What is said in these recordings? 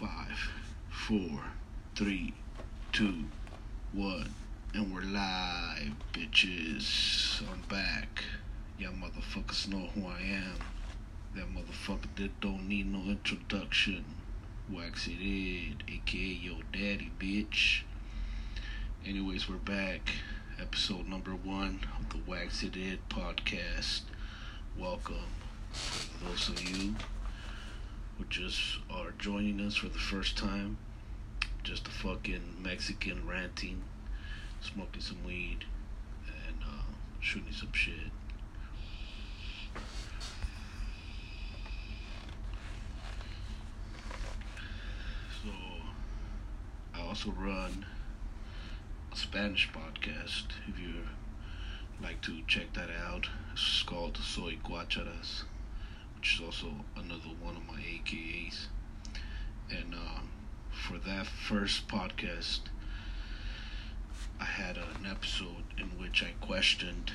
Five, four, three, two, one, and we're live, bitches. I'm back. Y'all motherfuckers know who I am. That motherfucker that don't need no introduction. Wax it in, aka yo daddy, bitch. Anyways, we're back. Episode number one of the Wax It In podcast. Welcome. For those of you just are joining us for the first time, just a fucking Mexican ranting, smoking some weed, and uh, shooting some shit. So, I also run a Spanish podcast. If you like to check that out, it's called Soy Guacharas, which is also another one of my AKAs. And uh, for that first podcast, I had an episode in which I questioned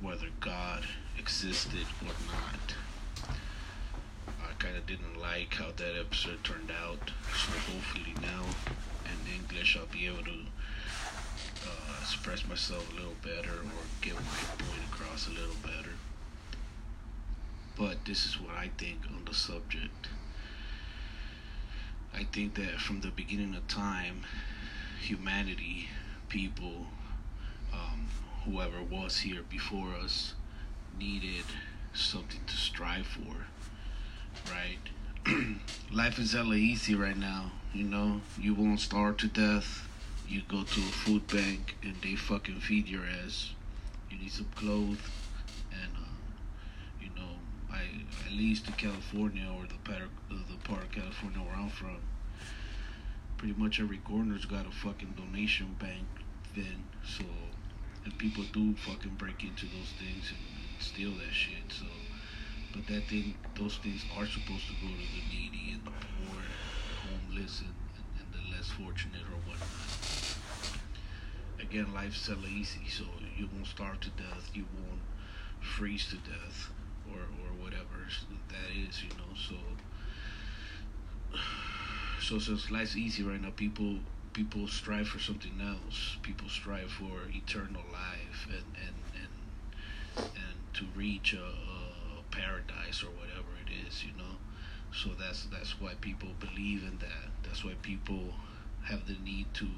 whether God existed or not. I kind of didn't like how that episode turned out, so hopefully now in English I'll be able to uh, express myself a little better or get my point across a little better. But this is what I think on the subject. I think that from the beginning of time, humanity, people, um, whoever was here before us, needed something to strive for, right? Life is hella easy right now, you know? You won't starve to death. You go to a food bank and they fucking feed your ass. You need some clothes, and uh, you know, I at least in California or the part uh, the part of California where I'm from, pretty much every corner's got a fucking donation bank then. So, and people do fucking break into those things and, and steal that shit. So, but that thing, those things are supposed to go to the needy and the poor, the homeless, and, and, and the less fortunate or whatnot. Again, life's hella easy, so you won't starve to death, you won't freeze to death, or or whatever that is, you know. So, so since life's easy right now, people people strive for something else. People strive for eternal life and and and, and to reach a, a paradise or whatever it is, you know. So that's that's why people believe in that. That's why people have the need to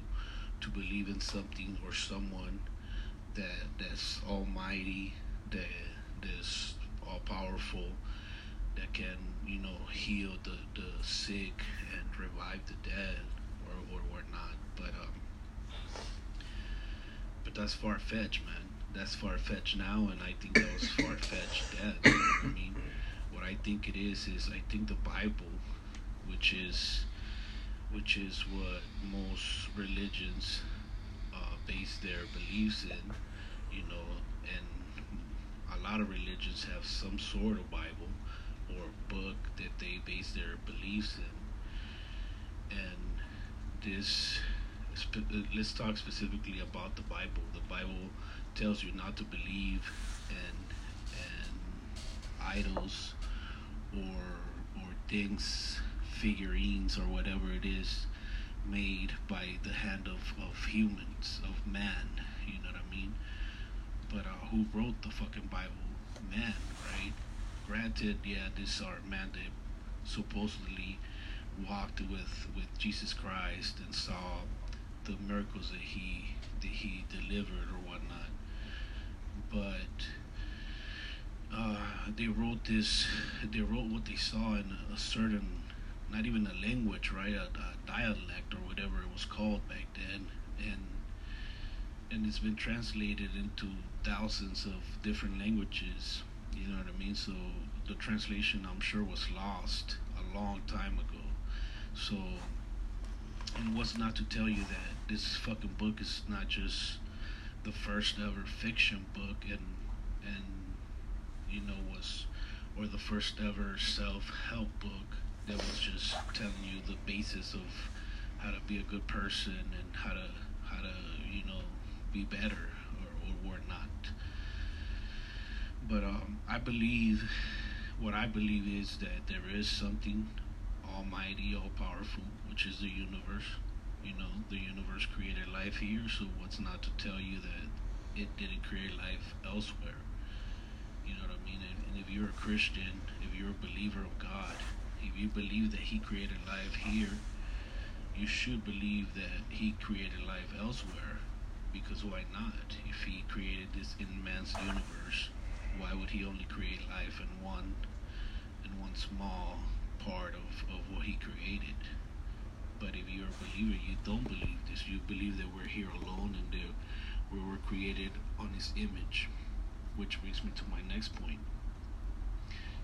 to believe in something or someone that that's almighty, that that's all powerful, that can you know heal the the sick and revive the dead or or whatnot. But um, but that's far fetched, man. That's far fetched now, and I think that was far fetched then. I mean, what I think it is is I think the Bible, which is which is what most religions uh, base their beliefs in, you know, and a lot of religions have some sort of Bible or book that they base their beliefs in. And this, let's talk specifically about the Bible. The Bible tells you not to believe in, in idols or or things figurines or whatever it is made by the hand of, of humans, of man, you know what I mean? But uh, who wrote the fucking Bible? Man, right? Granted, yeah, these are man that supposedly walked with, with Jesus Christ and saw the miracles that he that he delivered or whatnot. But uh, they wrote this. They wrote what they saw in a certain not even a language, right? A, a, dialect or whatever it was called back then, and and it's been translated into thousands of different languages. You know what I mean? So the translation, I'm sure, was lost a long time ago. So, and what's not to tell you that this fucking book is not just the first ever fiction book, and and you know was or the first ever self help book that was just telling you the basis of how to be a good person and how to how to you know be better or, or whatnot. But um, I believe what I believe is that there is something almighty, all powerful, which is the universe. You know, the universe created life here, so what's not to tell you that it didn't create life elsewhere? You know what I mean? And, and if you're a Christian, if you're a believer of God, if you believe that He created life here, you should believe that He created life elsewhere. Because why not? If He created this immense universe, why would He only create life in one, in one small part of, of what He created? But if you're a believer, you don't believe this. You believe that we're here alone and that we were created on His image. Which brings me to my next point.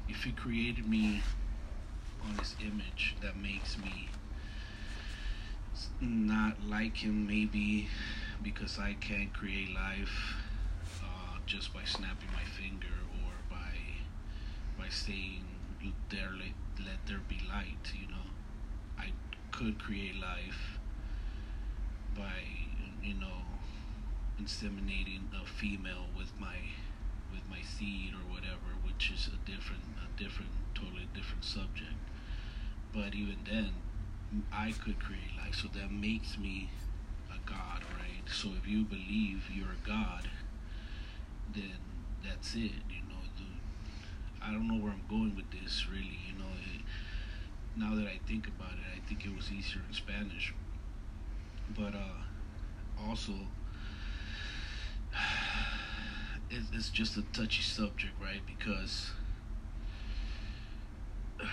If He created me on His image, that makes me not like Him, maybe because I can't create life uh, just by snapping my finger or by by saying there let, let there be light. You know, I could create life by you know inseminating a female with my with my seed or whatever, which is a different a different totally different subject. But even then, I could create life, so that makes me god, right? So if you believe you're a god, then that's it. You know, I don't know where I'm going with this. Really, you know, it, now that I think about it, I think it was easier in Spanish. But uh, also, it, it's just a touchy subject, right? Because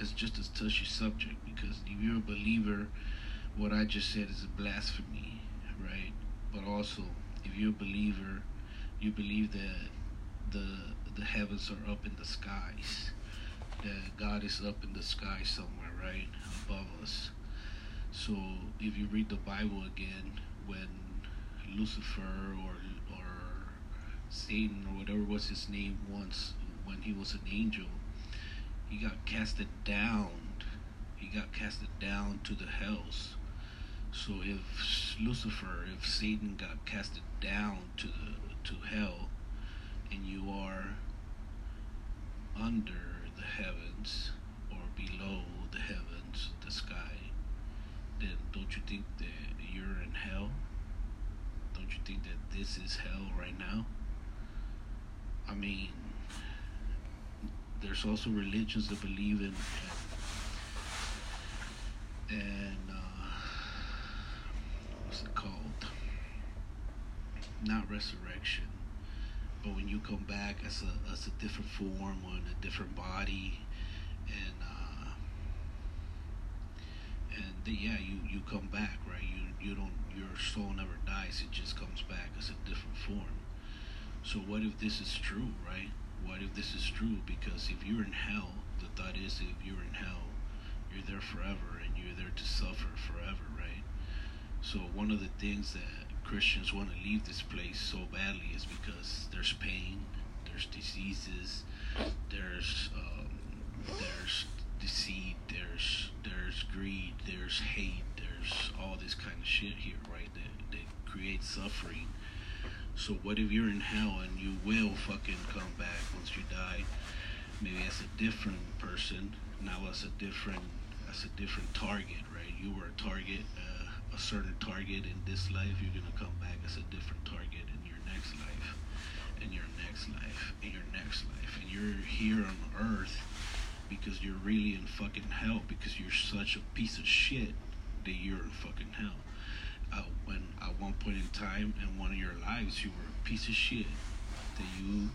it's just a touchy subject. Because if you're a believer, what I just said is a blasphemy, right? But also, if you're a believer, you believe that the the heavens are up in the skies, that God is up in the sky somewhere, right, above us. So if you read the Bible again, when Lucifer or or Satan or whatever was his name once, when he was an angel, he got casted down. He got casted down to the hells. So if Lucifer, if Satan got casted down to to hell, and you are under the heavens or below the heavens, the sky, then don't you think that you're in hell? Don't you think that this is hell right now? I mean, there's also religions that believe in and uh, what's it called? Not resurrection, but when you come back as a as a different form or in a different body, and uh, and the, yeah, you you come back, right? You you don't your soul never dies; it just comes back as a different form. So what if this is true, right? What if this is true? Because if you're in hell, the thought is if you're in hell, you're there forever and you're there to suffer forever, right? So one of the things that Christians want to leave this place so badly is because there's pain, there's diseases, there's um, there's deceit, there's there's greed, there's hate, there's all this kind of shit here, right? That that creates suffering. So what if you're in hell and you will fucking come back once you die? Maybe as a different person, now as a different as a different target, right? You were a target, uh, a certain target in this life. You're gonna come back as a different target in your next life, in your next life, in your next life, and you're here on Earth because you're really in fucking hell because you're such a piece of shit that you're in fucking hell. Uh, when at one point in time in one of your lives you were a piece of shit that you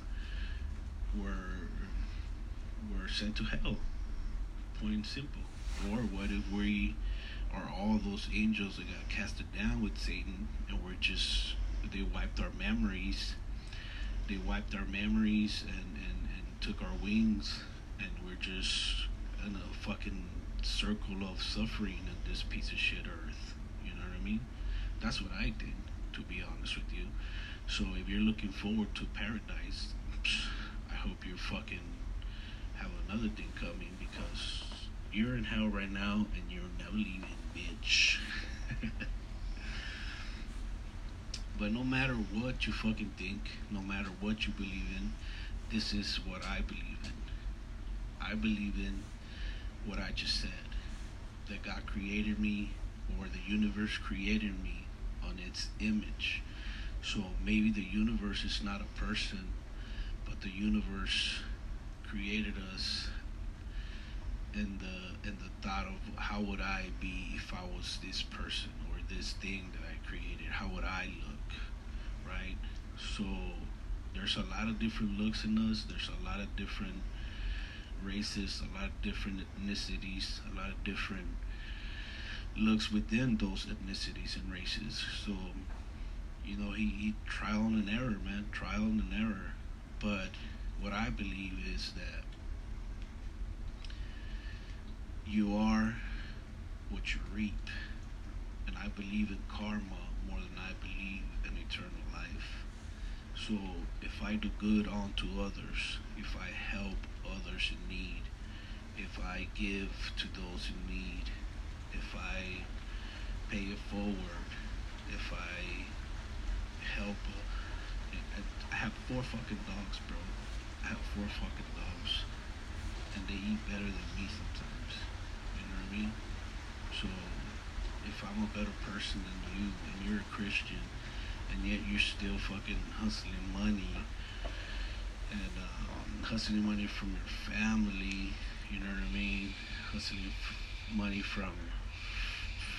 were were sent to hell. Point simple. Or what if we are all those angels that got casted down with Satan and we're just they wiped our memories they wiped our memories and, and, and took our wings and we're just in a fucking circle of suffering in this piece of shit earth. You know what I mean? That's what I think, to be honest with you. So if you're looking forward to paradise, I hope you're fucking have another thing coming because you're in hell right now and you're never leaving, bitch. but no matter what you fucking think, no matter what you believe in, this is what I believe in. I believe in what I just said that God created me or the universe created me on its image. So maybe the universe is not a person, but the universe created us in the in the thought of how would I be if I was this person or this thing that I created? How would I look? Right? So there's a lot of different looks in us. There's a lot of different races, a lot of different ethnicities, a lot of different looks within those ethnicities and races. So, you know, he, he trial and error, man, trial and error. But what I believe is that you are what you reap. And I believe in karma more than I believe in eternal life. So if I do good unto others, if I help others in need, if I give to those in need, if I pay it forward, if I help. I have four fucking dogs, bro. I have four fucking dogs, and they eat better than me sometimes. I mean? So if I'm a better person than you, and you're a Christian, and yet you're still fucking hustling money and um, hustling money from your family, you know what I mean? Hustling money from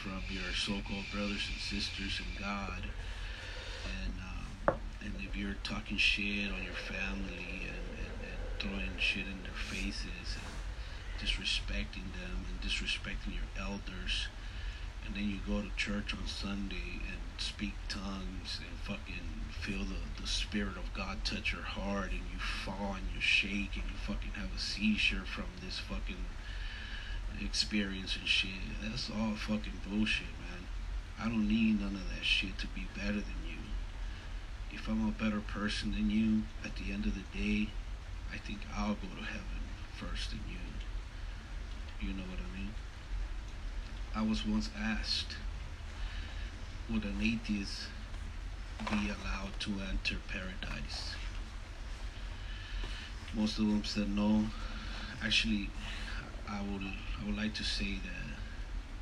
from your so-called brothers and sisters in God, and um, and if you're talking shit on your family and, and, and throwing shit in their faces and disrespecting them and disrespecting your elders, and then you go to church on Sunday and speak tongues and fucking feel the, the spirit of God touch your heart and you fall and you shake and you fucking have a seizure from this fucking experience and shit. That's all fucking bullshit, man. I don't need none of that shit to be better than you. If I'm a better person than you, at the end of the day, I think I'll go to heaven first than you. You know what I mean? I was once asked, would an atheist be allowed to enter paradise? Most of them said no. Actually, I would I would like to say that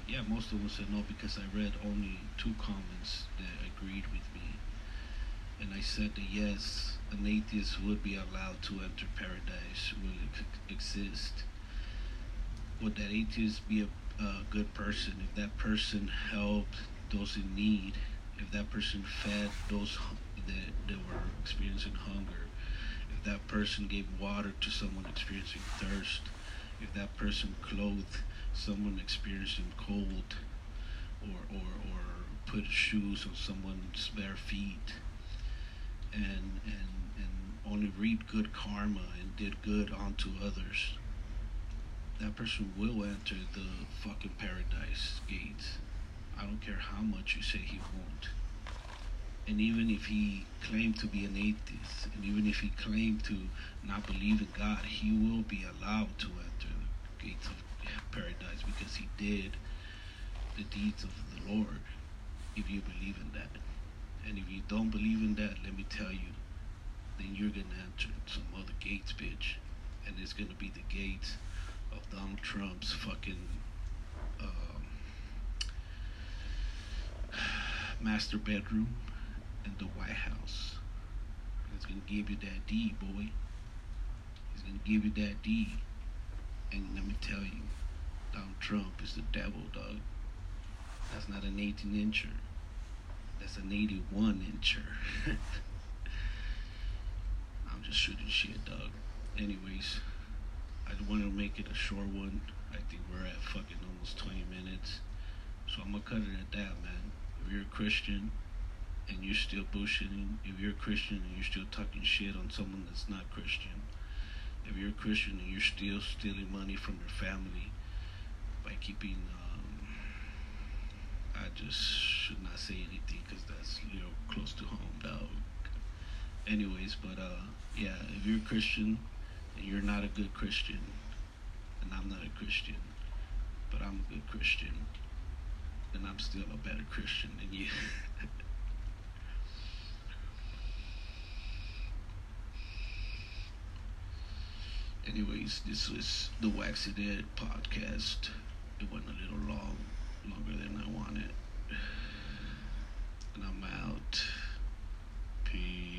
yeah, most of them said no because I read only two comments that agreed with me, and I said that yes, an atheist would be allowed to enter paradise, will exist. Would that atheist be a, a good person if that person helped those in need, if that person fed those that, that were experiencing hunger, if that person gave water to someone experiencing thirst? if that person clothed someone experiencing cold or, or, or put shoes on someone's bare feet and, and, and only reaped good karma and did good unto others, that person will enter the fucking paradise gates. I don't care how much you say he won't. And even if he claimed to be an atheist, and even if he claimed to not believe in God, he will be allowed to enter the gates of paradise because he did the deeds of the Lord, if you believe in that. And if you don't believe in that, let me tell you, then you're to enter some other gates, bitch. And it's to be the gates of Donald Trump's fucking um, master bedroom in the White House. He's gonna give you that D, boy. He's gonna give you that D. And let me tell you, Donald Trump is the devil, dog. That's not an 18 incher. That's an 81 incher. I'm just shooting shit, dog. Anyways, I want to make it a short one. I think we're at fucking almost 20 minutes. So I'm gonna cut it at that, man. If you're a Christian, and you're still bullshitting, if you're a Christian and you're still talking shit on someone that's not Christian, if you're a Christian and you're still stealing money from your family by keeping, um, I just should not say anything because that's you know close to home, dog. Anyways, but uh, yeah, if you're a Christian you're not a good Christian, and I'm not a Christian, but I'm a good Christian, and I'm still a better Christian than you. Anyways, this was the Waxy Dead podcast. It went a little long, longer than I wanted. And I'm out. Peace.